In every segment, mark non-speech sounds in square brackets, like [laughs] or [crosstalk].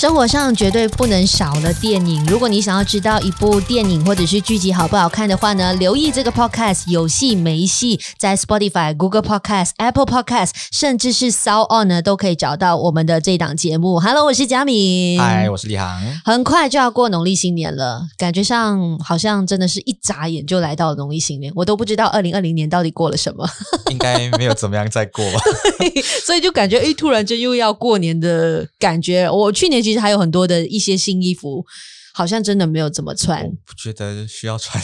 生活上绝对不能少了电影。如果你想要知道一部电影或者是剧集好不好看的话呢，留意这个 podcast 有戏没戏，在 Spotify、Google Podcast、Apple Podcast，甚至是 SoundOn 呢，都可以找到我们的这档节目。Hello，我是佳敏。嗨，我是李航。很快就要过农历新年了，感觉上好像真的是一眨眼就来到了农历新年，我都不知道二零二零年到底过了什么。[laughs] 应该没有怎么样再过吧，[laughs] 所以就感觉哎，突然间又要过年的感觉。我去年其实还有很多的一些新衣服，好像真的没有怎么穿。我不觉得需要穿，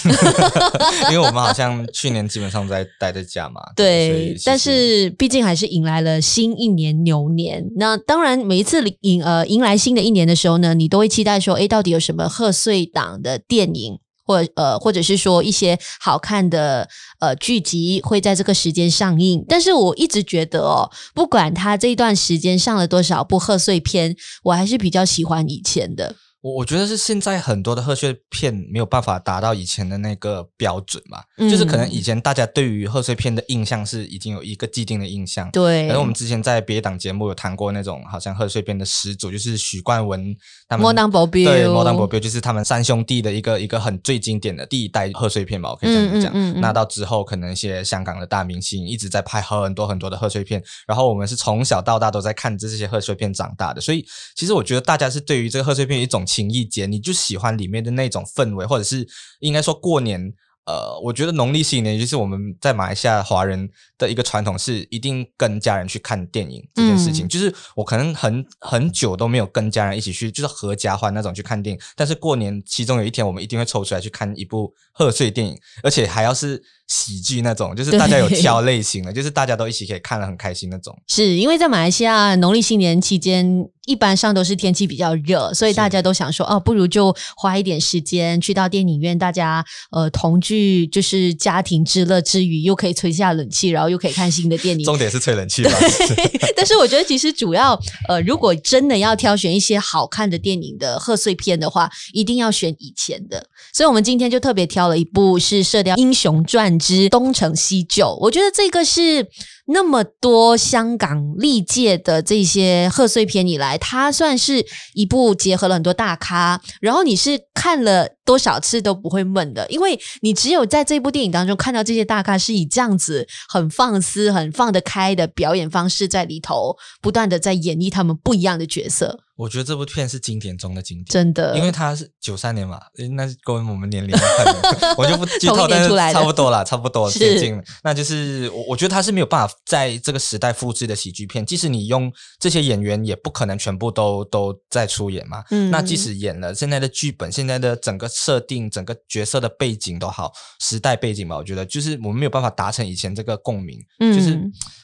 [laughs] 因为我们好像去年基本上在待在家嘛。对，但是毕竟还是迎来了新一年牛年。那当然，每一次迎呃迎来新的一年的时候呢，你都会期待说，哎，到底有什么贺岁档的电影？或呃，或者是说一些好看的呃剧集会在这个时间上映，但是我一直觉得哦，不管他这一段时间上了多少部贺岁片，我还是比较喜欢以前的。我我觉得是现在很多的贺岁片没有办法达到以前的那个标准嘛，嗯、就是可能以前大家对于贺岁片的印象是已经有一个既定的印象，对。而我们之前在别档节目有谈过那种好像贺岁片的始祖，就是许冠文他们，魔当保镖，对，魔当保镖就是他们三兄弟的一个一个很最经典的第一代贺岁片嘛，我可以这样讲。嗯嗯嗯、那到之后，可能一些香港的大明星一直在拍很多很多的贺岁片，然后我们是从小到大都在看这些贺岁片长大的，所以其实我觉得大家是对于这个贺岁片有一种情意结，你就喜欢里面的那种氛围，或者是应该说过年。呃，我觉得农历新年就是我们在马来西亚华人的一个传统，是一定跟家人去看电影这件事情。嗯、就是我可能很很久都没有跟家人一起去，就是合家欢那种去看电影。但是过年其中有一天，我们一定会抽出来去看一部贺岁电影，而且还要是。喜剧那种，就是大家有挑类型的，就是大家都一起可以看得很开心那种。是因为在马来西亚农历新年期间，一般上都是天气比较热，所以大家都想说，是哦，不如就花一点时间去到电影院，大家呃同聚，就是家庭之乐之余，又可以吹下冷气，然后又可以看新的电影。重点是吹冷气吧？[laughs] 对但是我觉得其实主要呃，如果真的要挑选一些好看的电影的贺岁片的话，一定要选以前的。所以我们今天就特别挑了一部是《射雕英雄传》之东成西就，我觉得这个是那么多香港历届的这些贺岁片以来，它算是一部结合了很多大咖，然后你是看了多少次都不会闷的，因为你只有在这部电影当中看到这些大咖是以这样子很放肆、很放得开的表演方式在里头，不断的在演绎他们不一样的角色。我觉得这部片是经典中的经典，真的，因为它是九三年嘛，那是跟我们年龄看我就不剧透，[laughs] 但是差不多啦，差不多接近了。那就是我，我觉得它是没有办法在这个时代复制的喜剧片，即使你用这些演员，也不可能全部都都在出演嘛。嗯，那即使演了，现在的剧本、现在的整个设定、整个角色的背景都好，时代背景吧，我觉得就是我们没有办法达成以前这个共鸣，嗯、就是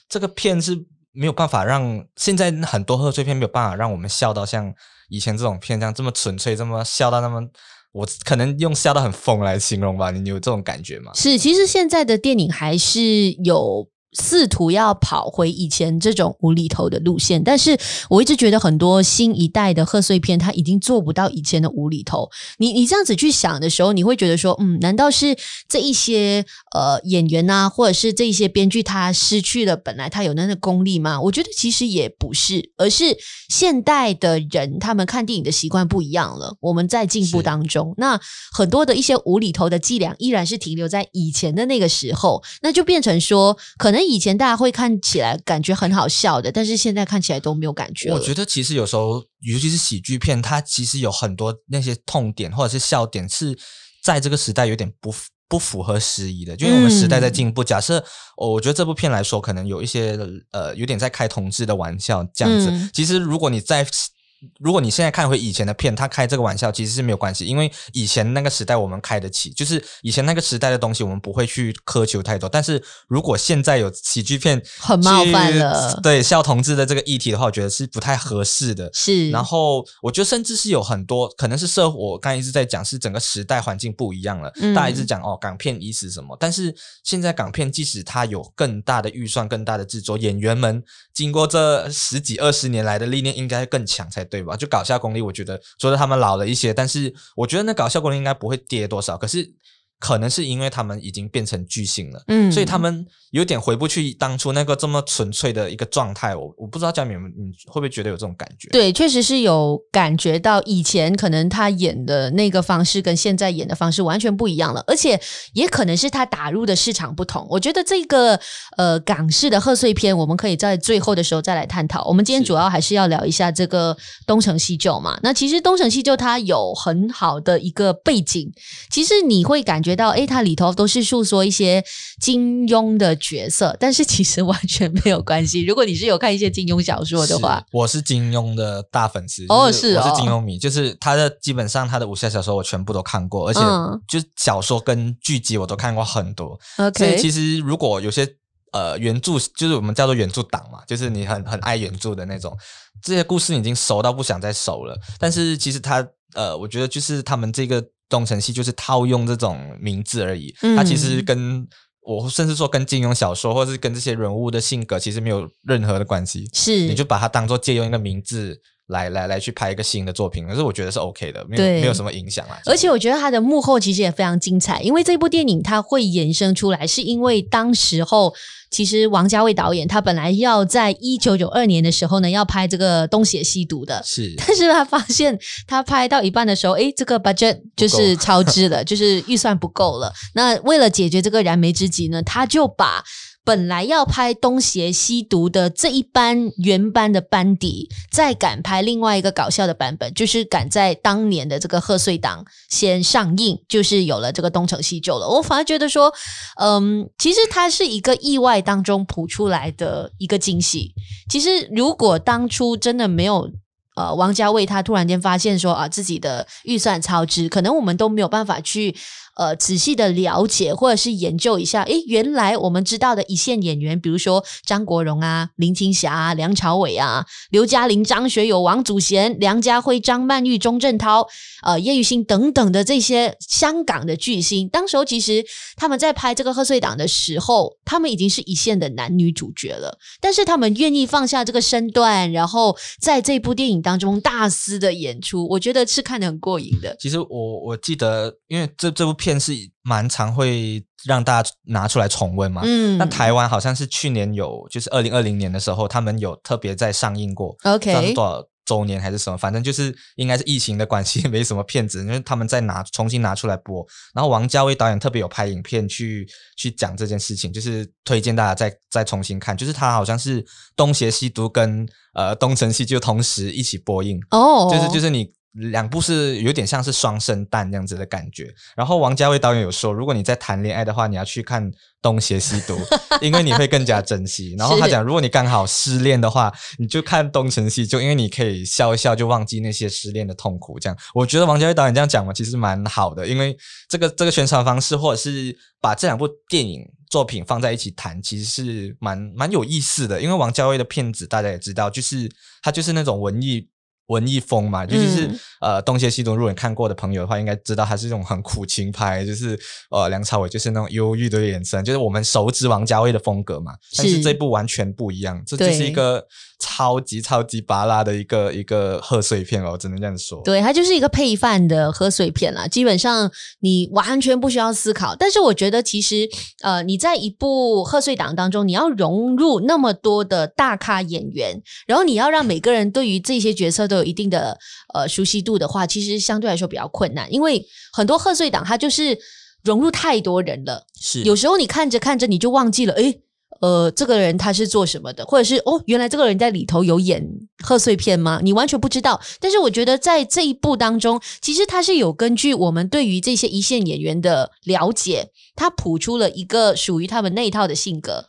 这个片是。没有办法让现在很多贺岁片没有办法让我们笑到像以前这种片这样这么纯粹，这么笑到那么，我可能用笑到很疯来形容吧。你有这种感觉吗？是，其实现在的电影还是有。试图要跑回以前这种无厘头的路线，但是我一直觉得很多新一代的贺岁片，他已经做不到以前的无厘头。你你这样子去想的时候，你会觉得说，嗯，难道是这一些呃演员啊，或者是这一些编剧他失去了本来他有那个功力吗？我觉得其实也不是，而是现代的人他们看电影的习惯不一样了。我们在进步当中，那很多的一些无厘头的伎俩依然是停留在以前的那个时候，那就变成说可能。以前大家会看起来感觉很好笑的，但是现在看起来都没有感觉。我觉得其实有时候，尤其是喜剧片，它其实有很多那些痛点或者是笑点，是在这个时代有点不不符合时宜的。就因为我们时代在进步，嗯、假设我觉得这部片来说，可能有一些呃有点在开同志的玩笑这样子。嗯、其实如果你在如果你现在看回以前的片，他开这个玩笑其实是没有关系，因为以前那个时代我们开得起，就是以前那个时代的东西我们不会去苛求太多。但是如果现在有喜剧片很冒犯了，对笑同志的这个议题的话，我觉得是不太合适的。是，然后我觉得甚至是有很多可能是社会，我刚才一直在讲是整个时代环境不一样了，嗯、大家一直讲哦港片已死什么，但是现在港片即使它有更大的预算、更大的制作，演员们经过这十几二十年来的历练，应该更强才对。吧？就搞笑功力，我觉得除了他们老了一些，但是我觉得那搞笑功力应该不会跌多少。可是可能是因为他们已经变成巨星了，嗯，所以他们有点回不去当初那个这么纯粹的一个状态。我我不知道佳敏，你会不会觉得有这种感觉？对，确实是有感觉到以前可能他演的那个方式跟现在演的方式完全不一样了，而且也可能是他打入的市场不同。我觉得这个呃港式的贺岁片，我们可以在最后的时候再来探讨。我们今天主要还是要聊一下这个东成西就嘛。那其实东成西就它有很好的一个背景，其实你会感觉。觉到诶，它里头都是诉说一些金庸的角色，但是其实完全没有关系。如果你是有看一些金庸小说的话，我是金庸的大粉丝哦，是我是金庸迷，就是他的基本上他的武侠小说我全部都看过，而且就小说跟剧集我都看过很多。OK，所以其实如果有些呃原著，就是我们叫做原著党嘛，就是你很很爱原著的那种，这些故事你已经熟到不想再熟了。但是其实他呃，我觉得就是他们这个。东城系就是套用这种名字而已，它其实跟我甚至说跟金庸小说，或是跟这些人物的性格，其实没有任何的关系。是，你就把它当做借用一个名字来来来去拍一个新的作品，可是我觉得是 OK 的，没有没有什么影响啊。而且我觉得他的幕后其实也非常精彩，因为这部电影它会衍生出来，是因为当时候。其实王家卫导演他本来要在一九九二年的时候呢，要拍这个东邪西毒的，是，[laughs] 但是他发现他拍到一半的时候，哎，这个 budget 就是超支了，就是预算不够了。那为了解决这个燃眉之急呢，他就把。本来要拍《东邪西毒》的这一班原班的班底，再敢拍另外一个搞笑的版本，就是敢在当年的这个贺岁档先上映，就是有了这个《东成西就》了。我反而觉得说，嗯，其实它是一个意外当中谱出来的一个惊喜。其实如果当初真的没有呃王家卫，他突然间发现说啊自己的预算超支，可能我们都没有办法去。呃，仔细的了解或者是研究一下，诶，原来我们知道的一线演员，比如说张国荣啊、林青霞啊、梁朝伟啊、刘嘉玲、张学友、王祖贤、梁家辉、张曼玉、钟镇涛、呃叶玉卿等等的这些香港的巨星，当时候其实他们在拍这个贺岁档的时候，他们已经是一线的男女主角了，但是他们愿意放下这个身段，然后在这部电影当中大肆的演出，我觉得是看得很过瘾的。其实我我记得，因为这这部。片是蛮常会让大家拿出来重温嘛，嗯，那台湾好像是去年有，就是二零二零年的时候，他们有特别在上映过，OK，多少周年还是什么，反正就是应该是疫情的关系，[laughs] 没什么片子，因为他们在拿重新拿出来播。然后王家卫导演特别有拍影片去去讲这件事情，就是推荐大家再再重新看，就是他好像是东邪西毒跟呃东成西就同时一起播映哦，就是就是你。两部是有点像是双生蛋这样子的感觉，然后王家卫导演有说，如果你在谈恋爱的话，你要去看《东邪西毒 [laughs]》，因为你会更加珍惜。然后他讲，如果你刚好失恋的话，你就看《东成西就》，因为你可以笑一笑就忘记那些失恋的痛苦。这样，我觉得王家卫导演这样讲嘛，其实蛮好的，因为这个这个宣传方式，或者是把这两部电影作品放在一起谈，其实是蛮蛮有意思的。因为王家卫的片子大家也知道，就是他就是那种文艺。文艺风嘛，尤其是呃，东邪西毒，如果你看过的朋友的话，应该知道他是一种很苦情派，就是呃，梁朝伟就是那种忧郁的眼神，就是我们熟知王家卫的风格嘛。但是这部完全不一样，这就是一个超级超级巴拉的一个一个贺岁片哦，只能这样说。对，它就是一个配饭的贺岁片啦，基本上你完全不需要思考。但是我觉得其实呃，你在一部贺岁档当中，你要融入那么多的大咖演员，然后你要让每个人对于这些角色。都有一定的呃熟悉度的话，其实相对来说比较困难，因为很多贺岁档它就是融入太多人了，是有时候你看着看着你就忘记了，诶，呃，这个人他是做什么的，或者是哦，原来这个人在里头有演贺岁片吗？你完全不知道。但是我觉得在这一部当中，其实他是有根据我们对于这些一线演员的了解，他谱出了一个属于他们那一套的性格。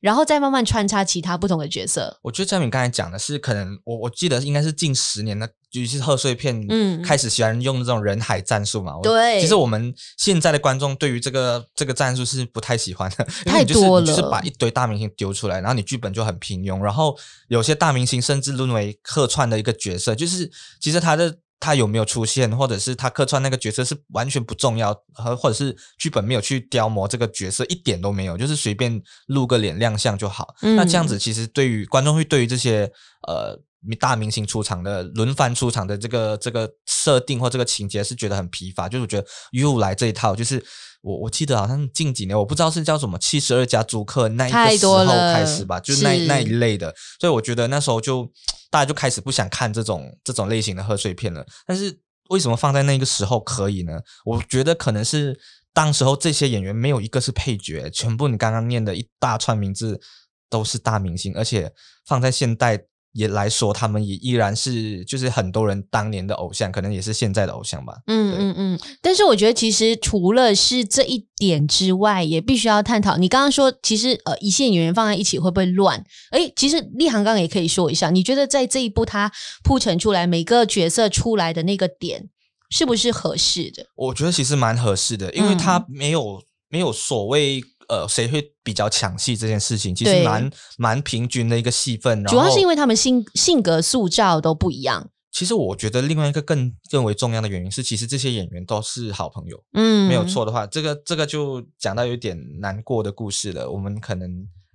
然后再慢慢穿插其他不同的角色。我觉得佳敏刚才讲的是，可能我我记得应该是近十年的，尤其是贺岁片，嗯，开始喜欢用这种人海战术嘛。对，其实我们现在的观众对于这个这个战术是不太喜欢的，太多了，就是把一堆大明星丢出来，然后你剧本就很平庸，然后有些大明星甚至沦为客串的一个角色，就是其实他的。他有没有出现，或者是他客串那个角色是完全不重要，和或者是剧本没有去雕磨这个角色一点都没有，就是随便露个脸亮相就好。嗯。那这样子其实对于观众会对于这些呃大明星出场的轮番出场的这个这个设定或这个情节是觉得很疲乏，就是我觉得又来这一套，就是我我记得好像近几年我不知道是叫什么七十二家租客那一个时候开始吧，就那那一类的，所以我觉得那时候就大家就开始不想看这种这种类型的贺岁片了。但是为什么放在那个时候可以呢？我觉得可能是当时候这些演员没有一个是配角，全部你刚刚念的一大串名字都是大明星，而且放在现代。也来说，他们也依然是就是很多人当年的偶像，可能也是现在的偶像吧。嗯嗯嗯。但是我觉得，其实除了是这一点之外，也必须要探讨。你刚刚说，其实呃，一线演员放在一起会不会乱？诶，其实立行刚刚也可以说一下，你觉得在这一部他铺陈出来每个角色出来的那个点，是不是合适的？我觉得其实蛮合适的，因为他没有、嗯、没有所谓。呃，谁会比较抢戏这件事情，其实蛮蛮平均的一个戏份。主要是因为他们性性格塑造都不一样。其实我觉得另外一个更更为重要的原因是，其实这些演员都是好朋友。嗯，没有错的话，这个这个就讲到有点难过的故事了。我们可能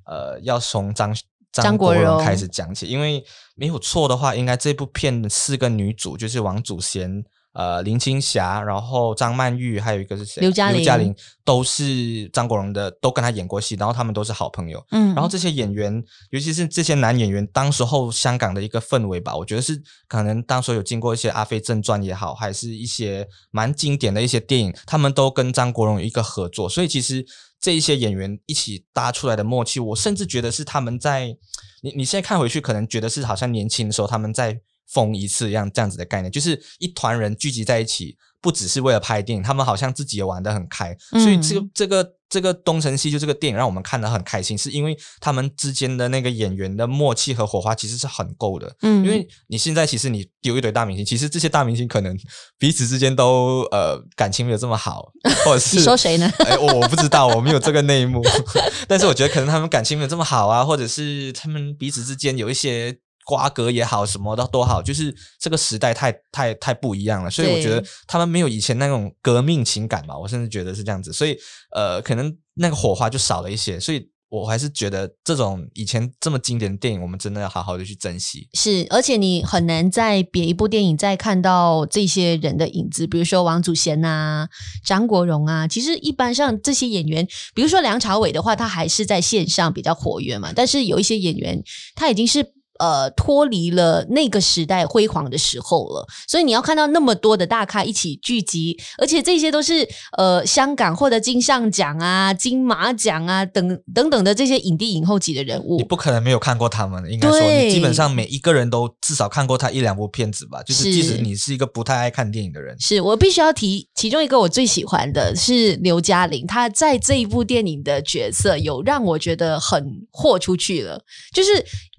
呃要从张张国荣开始讲起，因为没有错的话，应该这部片的四个女主就是王祖贤。呃，林青霞，然后张曼玉，还有一个是谁？刘嘉玲。刘嘉玲都是张国荣的，都跟他演过戏，然后他们都是好朋友。嗯，然后这些演员，尤其是这些男演员，当时候香港的一个氛围吧，我觉得是可能当时候有经过一些《阿飞正传》也好，还是一些蛮经典的一些电影，他们都跟张国荣有一个合作，所以其实这一些演员一起搭出来的默契，我甚至觉得是他们在你你现在看回去，可能觉得是好像年轻的时候他们在。疯一次一样这样子的概念，就是一团人聚集在一起，不只是为了拍电影，他们好像自己也玩得很开，嗯、所以这个这个这个东成西就这个电影让我们看得很开心，是因为他们之间的那个演员的默契和火花其实是很够的。嗯，因为你现在其实你丢一堆大明星，其实这些大明星可能彼此之间都呃感情没有这么好，[laughs] 或者是你说谁呢？[laughs] 哎，我我不知道，我没有这个内幕，[laughs] 但是我觉得可能他们感情没有这么好啊，或者是他们彼此之间有一些。瓜葛也好，什么的都好，就是这个时代太太太不一样了，所以我觉得他们没有以前那种革命情感吧，我甚至觉得是这样子，所以呃，可能那个火花就少了一些，所以我还是觉得这种以前这么经典的电影，我们真的要好好的去珍惜。是，而且你很难在别一部电影再看到这些人的影子，比如说王祖贤啊、张国荣啊，其实一般上这些演员，比如说梁朝伟的话，他还是在线上比较活跃嘛，但是有一些演员他已经是。呃，脱离了那个时代辉煌的时候了，所以你要看到那么多的大咖一起聚集，而且这些都是呃香港获得金像奖啊、金马奖啊等等等的这些影帝影后级的人物，你不可能没有看过他们。应该说，你基本上每一个人都至少看过他一两部片子吧。就是即使你是一个不太爱看电影的人，是，我必须要提其中一个我最喜欢的是刘嘉玲，她在这一部电影的角色有让我觉得很豁出去了，就是。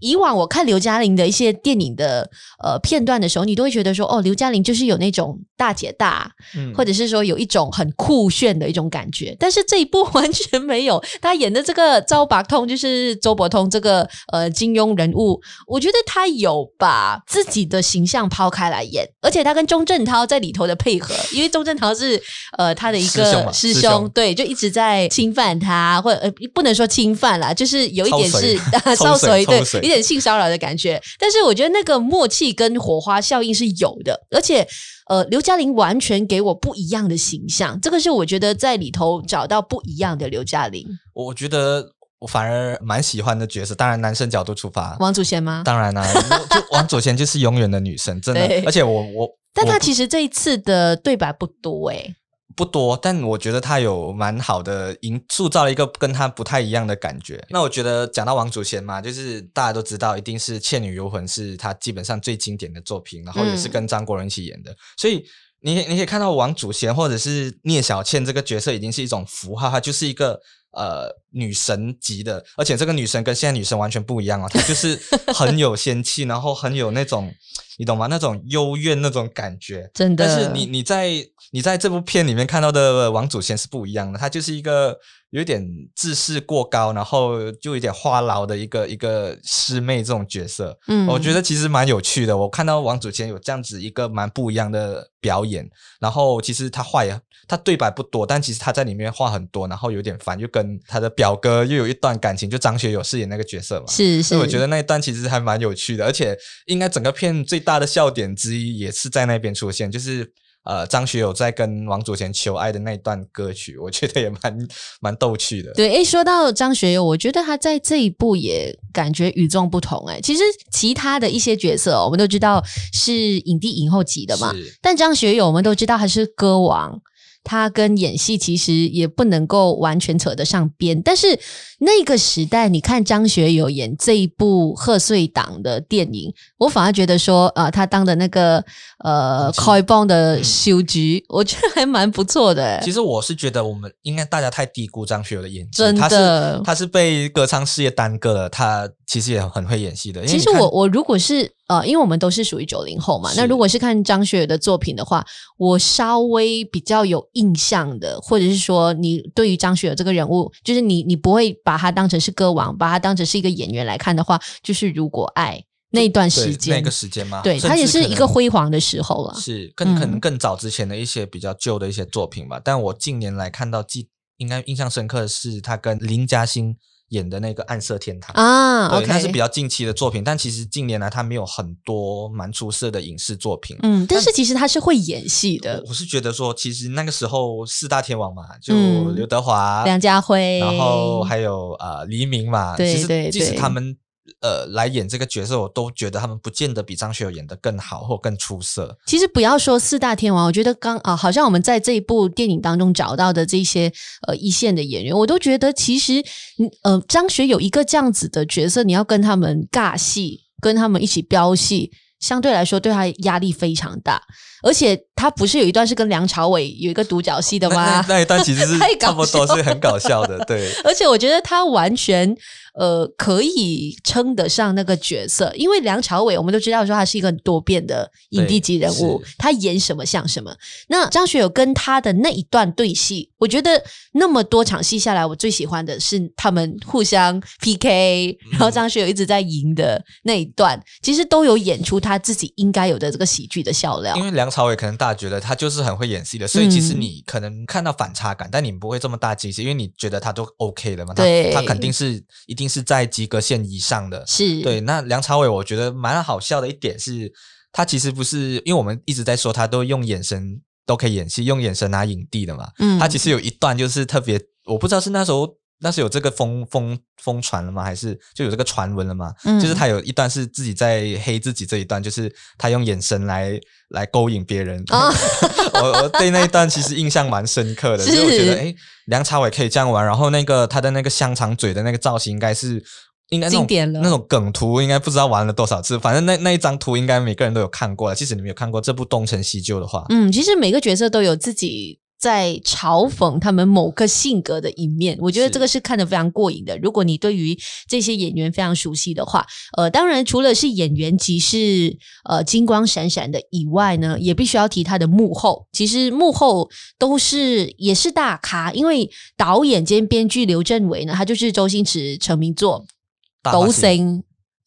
以往我看刘嘉玲的一些电影的呃片段的时候，你都会觉得说，哦，刘嘉玲就是有那种大姐大，嗯，或者是说有一种很酷炫的一种感觉。但是这一部完全没有，[laughs] 他演的这个周伯通就是周伯通这个呃金庸人物，我觉得他有把自己的形象抛开来演，而且他跟钟镇涛在里头的配合，因为钟镇涛是呃他的一个师兄，对，就一直在侵犯他，或者呃不能说侵犯啦，就是有一点是少 [laughs] 水，对。有点性骚扰的感觉，但是我觉得那个默契跟火花效应是有的，而且呃，刘嘉玲完全给我不一样的形象，这个是我觉得在里头找到不一样的刘嘉玲。我觉得我反而蛮喜欢的角色，当然男生角度出发，王祖贤吗？当然啦、啊，就王祖贤就是永远的女神，真的。[laughs] 而且我我，但他其实这一次的对白不多诶、欸。不多，但我觉得他有蛮好的营塑造了一个跟他不太一样的感觉。那我觉得讲到王祖贤嘛，就是大家都知道，一定是《倩女幽魂》是他基本上最经典的作品，然后也是跟张国荣一起演的。嗯、所以你你可以看到王祖贤或者是聂小倩这个角色已经是一种符号，她就是一个。呃，女神级的，而且这个女神跟现在女神完全不一样啊，她就是很有仙气，[laughs] 然后很有那种，你懂吗？那种幽怨那种感觉，真的。但是你你在你在这部片里面看到的王祖贤是不一样的，她就是一个有点自视过高，然后就有点话痨的一个一个师妹这种角色，嗯，我觉得其实蛮有趣的。我看到王祖贤有这样子一个蛮不一样的表演，然后其实他话也他对白不多，但其实他在里面话很多，然后有点烦，就跟他的表哥又有一段感情，就张学友饰演那个角色嘛，是是，所以我觉得那一段其实还蛮有趣的，而且应该整个片最大的笑点之一也是在那边出现，就是。呃，张学友在跟王祖贤求爱的那段歌曲，我觉得也蛮蛮逗趣的。对，诶，说到张学友，我觉得他在这一部也感觉与众不同。诶，其实其他的一些角色，我们都知道是影帝影后级的嘛，但张学友我们都知道他是歌王。他跟演戏其实也不能够完全扯得上边，但是那个时代，你看张学友演这一部贺岁档的电影，我反而觉得说，呃，他当的那个呃开梆的修菊，我觉得还蛮不错的。其实我是觉得，我们应该大家太低估张学友的演技，真的，他是他是被歌唱事业耽搁了，他其实也很会演戏的。其实我我如果是。呃，因为我们都是属于九零后嘛，那如果是看张学友的作品的话，我稍微比较有印象的，或者是说你对于张学友这个人物，就是你你不会把他当成是歌王，把他当成是一个演员来看的话，就是如果爱那一段时间，那个时间吗？对，他也是一个辉煌的时候了。是更可能更早之前的一些比较旧的一些作品吧。嗯、但我近年来看到记应该印象深刻的是他跟林嘉欣。演的那个暗色天堂啊，对，那是比较近期的作品，但其实近年来他没有很多蛮出色的影视作品。嗯，但是其实他是会演戏的。我是觉得说，其实那个时候四大天王嘛，就刘德华、梁家辉，然后还有呃黎明嘛，对其实即使他们。呃，来演这个角色，我都觉得他们不见得比张学友演得更好或更出色。其实不要说四大天王，我觉得刚啊，好像我们在这一部电影当中找到的这些呃一线的演员，我都觉得其实呃张学友一个这样子的角色，你要跟他们尬戏，跟他们一起飙戏，相对来说对他压力非常大。而且他不是有一段是跟梁朝伟有一个独角戏的吗？那，一段其实是 [laughs] 差不多是很搞笑的，对。而且我觉得他完全。呃，可以称得上那个角色，因为梁朝伟我们都知道说他是一个很多变的影帝级人物，他演什么像什么。那张学友跟他的那一段对戏，我觉得那么多场戏下来，我最喜欢的是他们互相 PK，然后张学友一直在赢的那一段，嗯、其实都有演出他自己应该有的这个喜剧的笑料。因为梁朝伟可能大家觉得他就是很会演戏的，所以其实你可能看到反差感，嗯、但你不会这么大惊喜，因为你觉得他都 OK 的嘛，他他肯定是一。一定是在及格线以上的，是对。那梁朝伟，我觉得蛮好笑的一点是，他其实不是，因为我们一直在说他都用眼神都可以演戏，用眼神拿影帝的嘛。嗯，他其实有一段就是特别，我不知道是那时候那是有这个疯疯疯传了吗？还是就有这个传闻了吗？嗯，就是他有一段是自己在黑自己这一段，就是他用眼神来来勾引别人。哦、[laughs] 我我对那一段其实印象蛮深刻的，所以我觉得哎。诶梁朝伟可以这样玩，然后那个他的那个香肠嘴的那个造型，应该是应该那种那种梗图，应该不知道玩了多少次。反正那那一张图，应该每个人都有看过了。即使你没有看过这部《东成西就》的话，嗯，其实每个角色都有自己。在嘲讽他们某个性格的一面，我觉得这个是看得非常过瘾的。如果你对于这些演员非常熟悉的话，呃，当然除了是演员即是呃金光闪闪的以外呢，也必须要提他的幕后。其实幕后都是也是大咖，因为导演兼编剧刘镇伟呢，他就是周星驰成名作《斗星》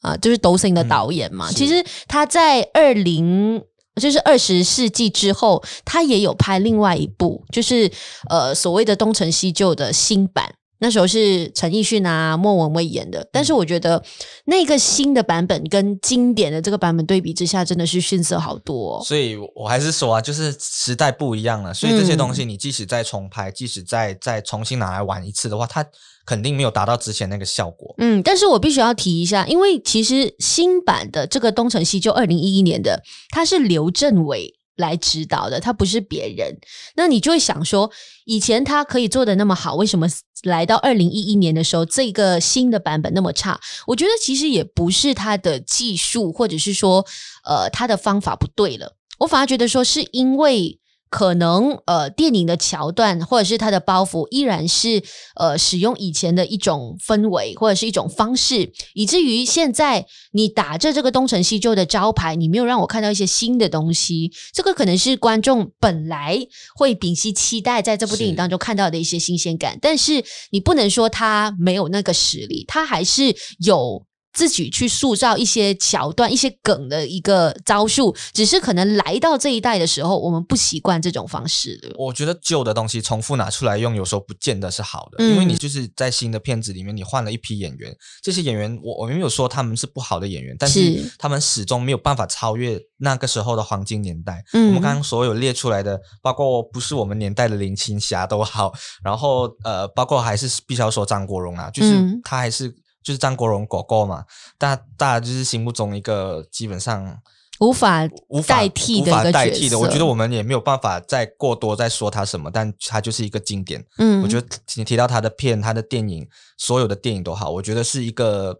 啊，就是《斗星》的导演嘛。嗯、其实他在二零。就是二十世纪之后，他也有拍另外一部，就是呃所谓的《东成西就》的新版。那时候是陈奕迅啊、莫文蔚演的。但是我觉得那个新的版本跟经典的这个版本对比之下，真的是逊色好多哦。所以我还是说啊，就是时代不一样了。所以这些东西，你即使再重拍，即使再再重新拿来玩一次的话，它。肯定没有达到之前那个效果。嗯，但是我必须要提一下，因为其实新版的这个《东成西就》二零一一年的，他是刘镇伟来指导的，他不是别人。那你就会想说，以前他可以做的那么好，为什么来到二零一一年的时候，这个新的版本那么差？我觉得其实也不是他的技术，或者是说，呃，他的方法不对了。我反而觉得说，是因为。可能呃电影的桥段或者是它的包袱依然是呃使用以前的一种氛围或者是一种方式，以至于现在你打着这个东成西就的招牌，你没有让我看到一些新的东西。这个可能是观众本来会屏息期待在这部电影当中看到的一些新鲜感，但是你不能说他没有那个实力，他还是有。自己去塑造一些桥段、一些梗的一个招数，只是可能来到这一代的时候，我们不习惯这种方式的。我觉得旧的东西重复拿出来用，有时候不见得是好的，嗯、因为你就是在新的片子里面，你换了一批演员，这些演员我我没有说他们是不好的演员，但是他们始终没有办法超越那个时候的黄金年代。嗯、我们刚刚所有列出来的，包括不是我们年代的林青霞都好，然后呃，包括还是必须要说张国荣啊，就是他还是。就是张国荣狗狗嘛，大大家就是心目中一个基本上无法无法代替的一个代替的。我觉得我们也没有办法再过多再说他什么，但他就是一个经典。嗯，我觉得你提到他的片、他的电影，所有的电影都好，我觉得是一个。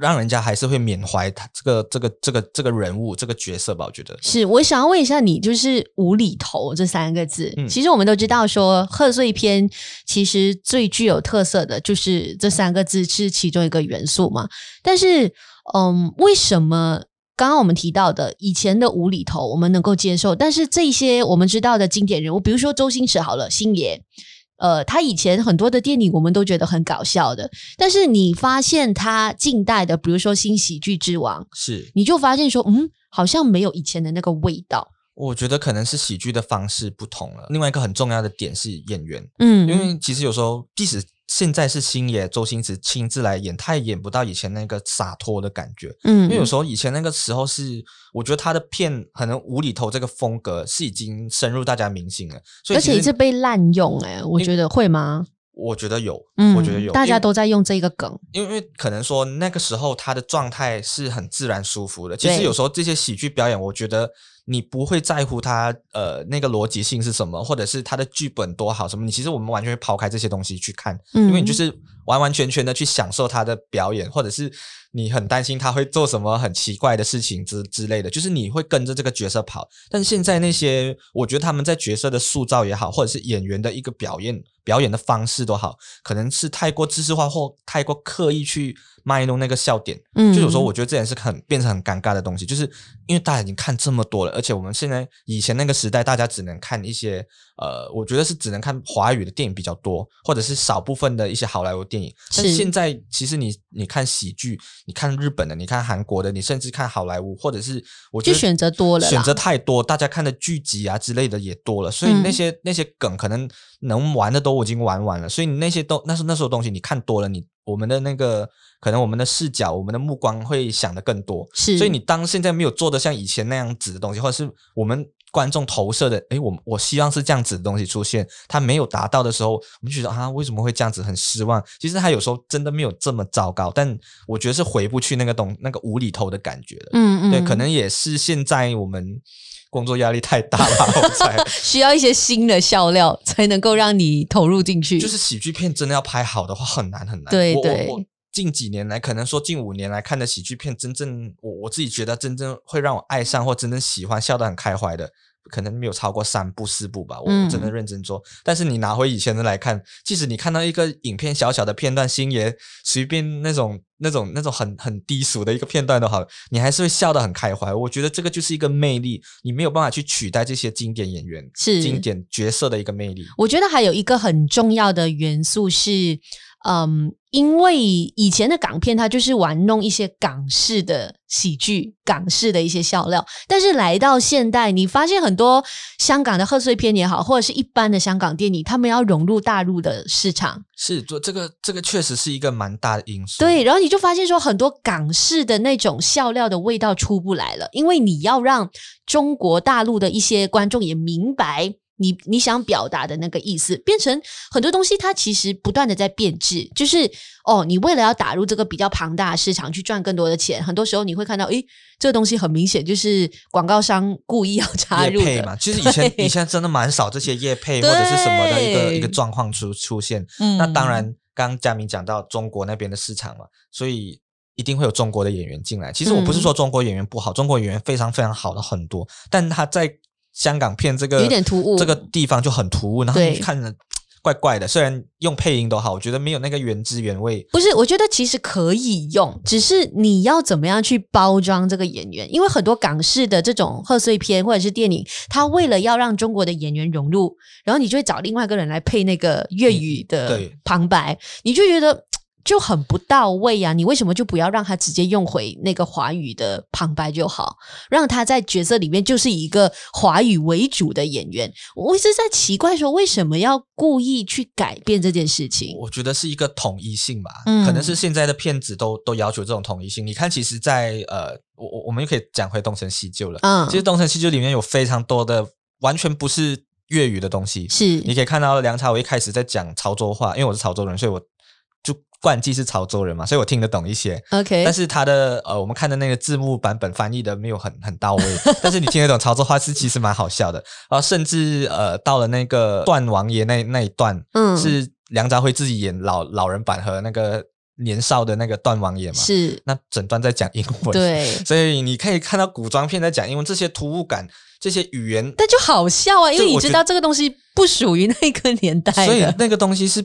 让人家还是会缅怀他这个这个这个这个人物这个角色吧，我觉得是。我想要问一下你，就是无厘头这三个字，嗯、其实我们都知道说贺岁片其实最具有特色的就是这三个字是其中一个元素嘛。但是，嗯，为什么刚刚我们提到的以前的无厘头我们能够接受，但是这些我们知道的经典人物，比如说周星驰好了，星爷。呃，他以前很多的电影我们都觉得很搞笑的，但是你发现他近代的，比如说新喜剧之王，是你就发现说，嗯，好像没有以前的那个味道。我觉得可能是喜剧的方式不同了。另外一个很重要的点是演员，嗯，因为其实有时候即使。现在是星爷周星驰亲自来演，他也演不到以前那个洒脱的感觉。嗯，因为有时候以前那个时候是，我觉得他的片可能无厘头这个风格是已经深入大家民心了，所以而且是被滥用哎、欸，我觉得会吗？我觉得有，嗯，我觉得有，大家都在用这个梗，因为因为可能说那个时候他的状态是很自然舒服的。其实有时候这些喜剧表演，我觉得。你不会在乎他呃那个逻辑性是什么，或者是他的剧本多好什么？你其实我们完全会抛开这些东西去看，嗯，因为你就是完完全全的去享受他的表演，或者是你很担心他会做什么很奇怪的事情之之类的，就是你会跟着这个角色跑。但是现在那些，我觉得他们在角色的塑造也好，或者是演员的一个表演表演的方式都好，可能是太过知识化或太过刻意去。卖弄那个笑点，嗯，就有时候我觉得这也是很变成很尴尬的东西，就是因为大家已经看这么多了，而且我们现在以前那个时代，大家只能看一些呃，我觉得是只能看华语的电影比较多，或者是少部分的一些好莱坞电影。但是现在其实你你看喜剧，你看日本的，你看韩国的，你甚至看好莱坞，或者是我觉得选择多了，选择太多，大家看的剧集啊之类的也多了，所以那些、嗯、那些梗可能能玩的都已经玩完了，所以你那些都那是那时候东西你看多了，你我们的那个。可能我们的视角，我们的目光会想的更多，是。所以你当现在没有做的像以前那样子的东西，或者是我们观众投射的，诶，我我希望是这样子的东西出现，他没有达到的时候，我们觉得啊，为什么会这样子，很失望。其实他有时候真的没有这么糟糕，但我觉得是回不去那个东那个无厘头的感觉了。嗯嗯，对，可能也是现在我们工作压力太大了，我才 [laughs] 需要一些新的笑料才能够让你投入进去。就是喜剧片真的要拍好的话，很难很难。对对。我我近几年来，可能说近五年来看的喜剧片，真正我我自己觉得真正会让我爱上或真正喜欢、笑得很开怀的，可能没有超过三部四部吧。我真的认真做。嗯、但是你拿回以前的来看，即使你看到一个影片小小的片段，星爷随便那种那种那种很很低俗的一个片段都好，你还是会笑得很开怀。我觉得这个就是一个魅力，你没有办法去取代这些经典演员、是经典角色的一个魅力。我觉得还有一个很重要的元素是。嗯，因为以前的港片，它就是玩弄一些港式的喜剧、港式的一些笑料。但是来到现代，你发现很多香港的贺岁片也好，或者是一般的香港电影，他们要融入大陆的市场，是做这个，这个确实是一个蛮大的因素。对，然后你就发现说，很多港式的那种笑料的味道出不来了，因为你要让中国大陆的一些观众也明白。你你想表达的那个意思，变成很多东西，它其实不断的在变质。就是哦，你为了要打入这个比较庞大的市场，去赚更多的钱，很多时候你会看到，诶，这个东西很明显就是广告商 [laughs] 故意要插入的。配嘛，其实以前以前真的蛮少这些业配或者是什么的一个一个状况出出现。嗯，那当然，刚刚嘉明讲到中国那边的市场嘛，所以一定会有中国的演员进来。其实我不是说中国演员不好，嗯，中国演员非常非常好的很多，但他在。香港片这个有点突兀，这个地方就很突兀，然后你看着。[tsk] 怪怪的，虽然用配音都好，我觉得没有那个原汁原味。不是，我觉得其实可以用，只是你要怎么样去包装这个演员。因为很多港式的这种贺岁片或者是电影，他为了要让中国的演员融入，然后你就会找另外一个人来配那个粤语的旁白，嗯、你就觉得。就很不到位呀、啊！你为什么就不要让他直接用回那个华语的旁白就好？让他在角色里面就是一个华语为主的演员。我一直在奇怪说，为什么要故意去改变这件事情？我觉得是一个统一性吧，嗯、可能是现在的片子都都要求这种统一性。你看，其实在，在呃，我我我们又可以讲回《东成西就》了。嗯，其实《东成西就》里面有非常多的完全不是粤语的东西。是，你可以看到梁朝伟一开始在讲潮州话，因为我是潮州人，所以我。冠季是潮州人嘛，所以我听得懂一些。OK，但是他的呃，我们看的那个字幕版本翻译的没有很很到位，[laughs] 但是你听得懂潮州话是其实蛮好笑的。然后甚至呃，到了那个段王爷那那一段，嗯，是梁朝辉自己演老老人版和那个年少的那个段王爷嘛，是。那整段在讲英文，对，[laughs] 所以你可以看到古装片在讲英文，这些突兀感，这些语言，但就好笑啊，因为你知道这个东西不属于那个年代，所以那个东西是。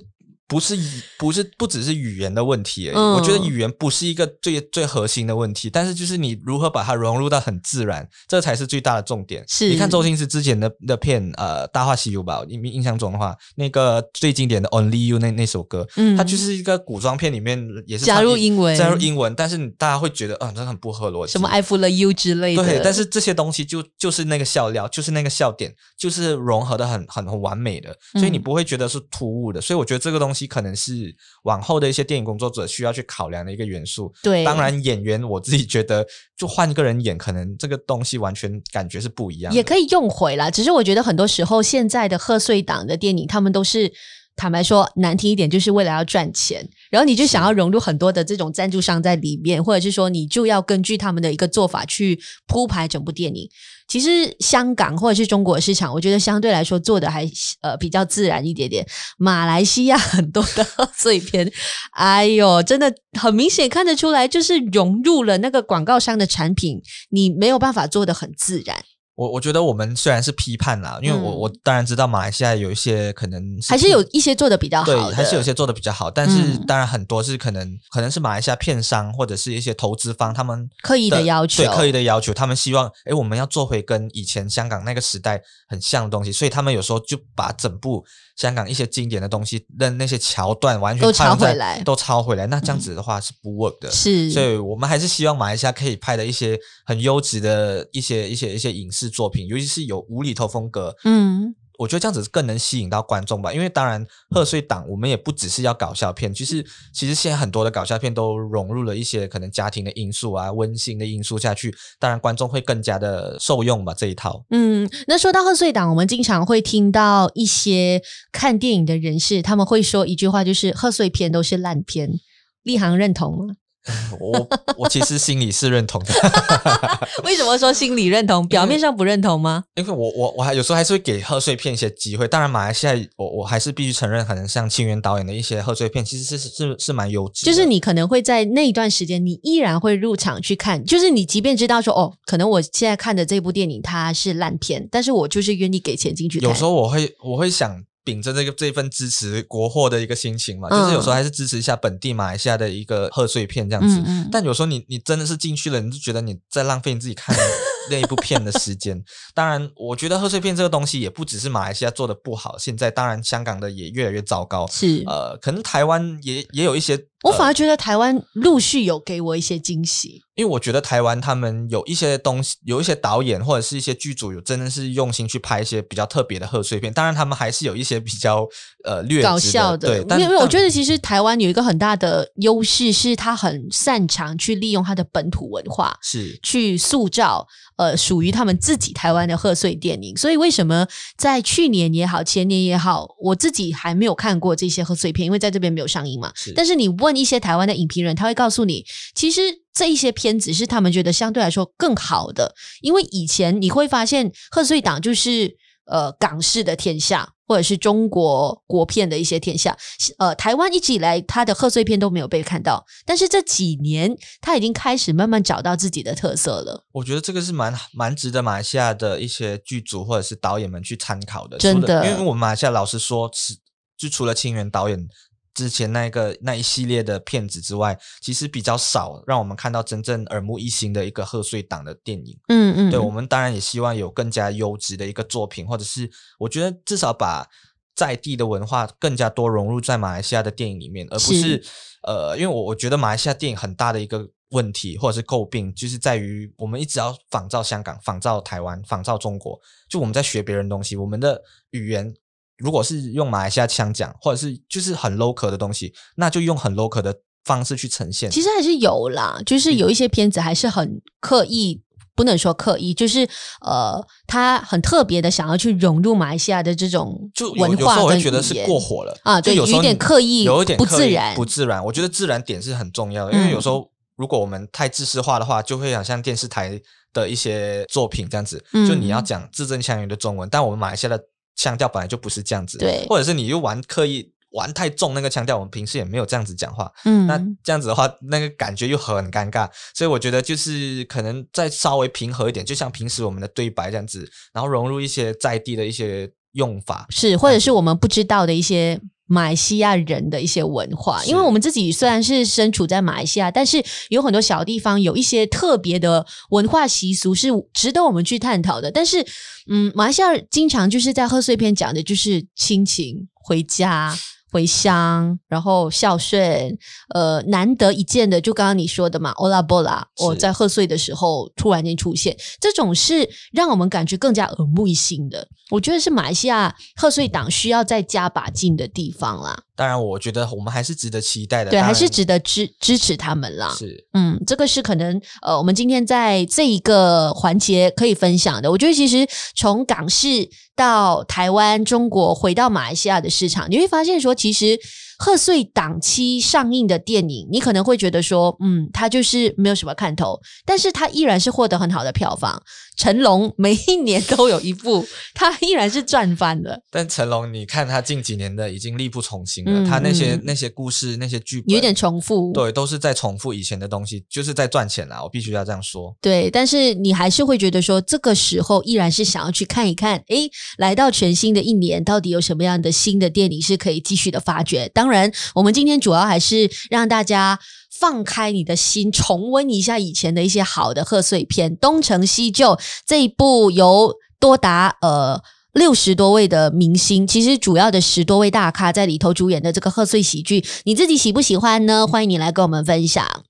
不是语，不是不只是语言的问题而已。嗯、我觉得语言不是一个最最核心的问题，但是就是你如何把它融入到很自然，这才是最大的重点。是，你看周星驰之前的那片，呃，《大话西游》吧，印印象中的话，那个最经典的《Only You》那那首歌，嗯，它就是一个古装片里面也是加入英文，加入英文，但是大家会觉得，嗯，这很不合逻辑。什么 I for the you 之类的。对，但是这些东西就就是那个笑料，就是那个笑点，就是融合的很很很完美的，所以你不会觉得是突兀的。嗯、所以我觉得这个东西可能是。往后的一些电影工作者需要去考量的一个元素。对，当然演员我自己觉得，就换一个人演，可能这个东西完全感觉是不一样。也可以用回来，只是我觉得很多时候现在的贺岁档的电影，他们都是。坦白说，难听一点，就是为了要赚钱，然后你就想要融入很多的这种赞助商在里面，或者是说，你就要根据他们的一个做法去铺排整部电影。其实香港或者是中国市场，我觉得相对来说做的还呃比较自然一点点。马来西亚很多的 [laughs] 碎片，哎呦，真的很明显看得出来，就是融入了那个广告商的产品，你没有办法做得很自然。我我觉得我们虽然是批判啦，因为我我当然知道马来西亚有一些可能是还是有一些做的比较好，对，还是有些做的比较好，但是当然很多是可能可能是马来西亚片商或者是一些投资方他们刻意的要求，对，刻意的要求，他们希望哎我们要做回跟以前香港那个时代很像的东西，所以他们有时候就把整部香港一些经典的东西的那些桥段完全都抄回来，都抄回来，那这样子的话是不 work 的，是，所以我们还是希望马来西亚可以拍的一些很优质的一些一些一些影视作品，尤其是。有无厘头风格，嗯，我觉得这样子更能吸引到观众吧。因为当然贺岁档我们也不只是要搞笑片，其实其实现在很多的搞笑片都融入了一些可能家庭的因素啊、温馨的因素下去，当然观众会更加的受用吧这一套。嗯，那说到贺岁档，我们经常会听到一些看电影的人士，他们会说一句话，就是贺岁片都是烂片。立行认同吗？[laughs] 我我其实心里是认同的，[laughs] 为什么说心里认同？表面上不认同吗？因为我我我还有时候还是会给贺岁片一些机会。当然，马来西亚我我还是必须承认，可能像清源导演的一些贺岁片，其实是是是，蛮优质。就是你可能会在那一段时间，你依然会入场去看。就是你即便知道说哦，可能我现在看的这部电影它是烂片，但是我就是愿意给钱进去看。有时候我会我会想。秉着这个这份支持国货的一个心情嘛，嗯、就是有时候还是支持一下本地马来西亚的一个贺岁片这样子。嗯嗯，但有时候你你真的是进去了，你就觉得你在浪费你自己看那一部片的时间。[laughs] 当然，我觉得贺岁片这个东西也不只是马来西亚做的不好，现在当然香港的也越来越糟糕。是呃，可能台湾也也有一些。我反而觉得台湾陆续有给我一些惊喜，因为我觉得台湾他们有一些东西，有一些导演或者是一些剧组有真的是用心去拍一些比较特别的贺岁片。当然，他们还是有一些比较呃略搞笑的。对，因为我觉得其实台湾有一个很大的优势，是他很擅长去利用他的本土文化，是去塑造呃属于他们自己台湾的贺岁电影。所以为什么在去年也好，前年也好，我自己还没有看过这些贺岁片，因为在这边没有上映嘛。是，但是你问。问一些台湾的影评人，他会告诉你，其实这一些片子是他们觉得相对来说更好的，因为以前你会发现贺岁档就是呃港式的天下，或者是中国国片的一些天下，呃，台湾一直以来它的贺岁片都没有被看到，但是这几年它已经开始慢慢找到自己的特色了。我觉得这个是蛮蛮值得马来西亚的一些剧组或者是导演们去参考的，真的，因为我们马来西亚老实说是，就除了清源导演之前那个那一系列的片子之外，其实比较少让我们看到真正耳目一新的一个贺岁档的电影。嗯嗯，对，我们当然也希望有更加优质的一个作品，或者是我觉得至少把。在地的文化更加多融入在马来西亚的电影里面，而不是，是呃，因为我我觉得马来西亚电影很大的一个问题或者是诟病，就是在于我们一直要仿照香港、仿照台湾、仿照中国，就我们在学别人东西，我们的语言如果是用马来西亚腔讲，或者是就是很 local 的东西，那就用很 local 的方式去呈现。其实还是有啦，就是有一些片子还是很刻意。不能说刻意，就是呃，他很特别的想要去融入马来西亚的这种就文化，有我会觉得是过火了啊，对，有一点刻意，有一点不自然，不自然。我觉得自然点是很重要的，因为有时候如果我们太制式化的话，就会好像电视台的一些作品这样子，就你要讲字正腔圆的中文，但我们马来西亚的腔调本来就不是这样子，对，或者是你又玩刻意。玩太重那个腔调，我们平时也没有这样子讲话。嗯，那这样子的话，那个感觉又很尴尬。所以我觉得就是可能再稍微平和一点，就像平时我们的对白这样子，然后融入一些在地的一些用法，是或者是我们不知道的一些马来西亚人的一些文化。因为我们自己虽然是身处在马来西亚，但是有很多小地方有一些特别的文化习俗是值得我们去探讨的。但是，嗯，马来西亚经常就是在贺岁片讲的就是亲情回家。回乡，然后孝顺，呃，难得一见的，就刚刚你说的嘛，Ola Bola，我在贺岁的时候突然间出现，这种是让我们感觉更加耳目一新的。我觉得是马来西亚贺岁档需要再加把劲的地方啦。当然，我觉得我们还是值得期待的，对，还是值得支支持他们啦。是，嗯，这个是可能呃，我们今天在这一个环节可以分享的。我觉得其实从港视到台湾、中国，回到马来西亚的市场，你会发现说，其实。贺岁档期上映的电影，你可能会觉得说，嗯，它就是没有什么看头，但是它依然是获得很好的票房。成龙每一年都有一部，他依然是赚翻的。但成龙，你看他近几年的已经力不从心了，嗯、他那些那些故事、那些剧本有点重复，对，都是在重复以前的东西，就是在赚钱啦。我必须要这样说。对，但是你还是会觉得说，这个时候依然是想要去看一看，诶，来到全新的一年，到底有什么样的新的电影是可以继续的发掘？当然，我们今天主要还是让大家。放开你的心，重温一下以前的一些好的贺岁片，《东成西就》这一部由多达呃六十多位的明星，其实主要的十多位大咖在里头主演的这个贺岁喜剧，你自己喜不喜欢呢？欢迎你来跟我们分享。